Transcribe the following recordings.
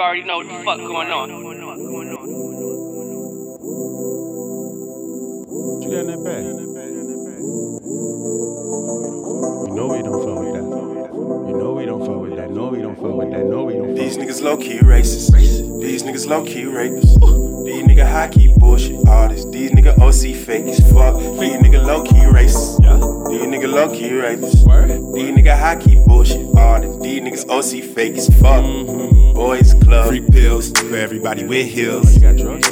you already know what the fuck going on. What you got in that bag? You know we don't fuck with that. You know we don't fuck with that. No, we don't fuck with that. No, we don't. These niggas low key racist. These niggas low key rapists. These nigga high key bullshit artists. These nigga OC fake as fuck. These nigga low key racist. These nigga low key rapists. These nigga high key bullshit artists. These niggas OC fake as fuck. Mm-hmm. Boys club. Free pills for everybody with heels. You drugs?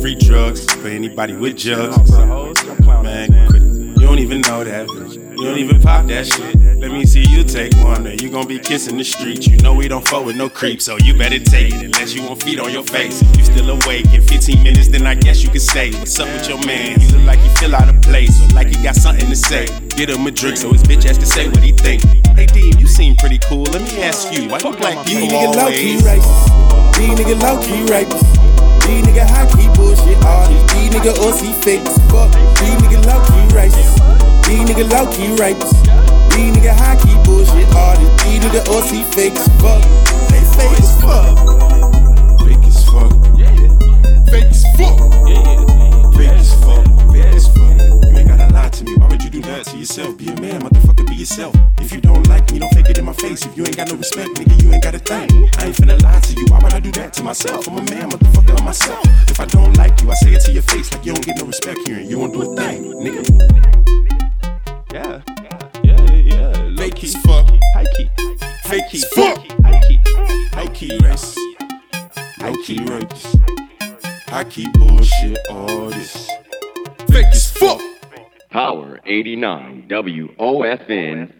Free drugs for anybody with jugs. Man, quit. You don't even know that bitch. You don't even pop that shit. Let me see you take one, or you gon' be kissing the streets. You know we don't fuck with no creeps, so you better take it unless you want feet on your face. You still awake in 15 minutes, then I guess you can say what's up with your man. He look like he feel out of place, or like he got something to say. Get him a drink so his bitch has to say what he think. Hey Deem, you seem pretty cool. Let me ask you, why you black people nigga low key always? These nigga low key rapists. These nigga high key bullshit artists. These nigga OC fake as fuck. These nigga low key racist. These nigga low key rapists. These nigga high key bullshit artists. These nigga OC fake as fuck. Man, motherfucker, be yourself. If you don't like me, don't fake it in my face. If you ain't got no respect, nigga, you ain't got a thing. I ain't finna lie to you. Why would I do that to myself? I'm a man, motherfucker, I'm myself. If I don't like you, I say it to your face like you don't get no respect here and you won't do a thing, nigga. Yeah. Yeah, yeah. Low Fake key. fuck. High key. Fake Key. fuck. High key. Low key racist. Low key rapist. High key bullshit artists. Fake as fuck. Power 89 WOFN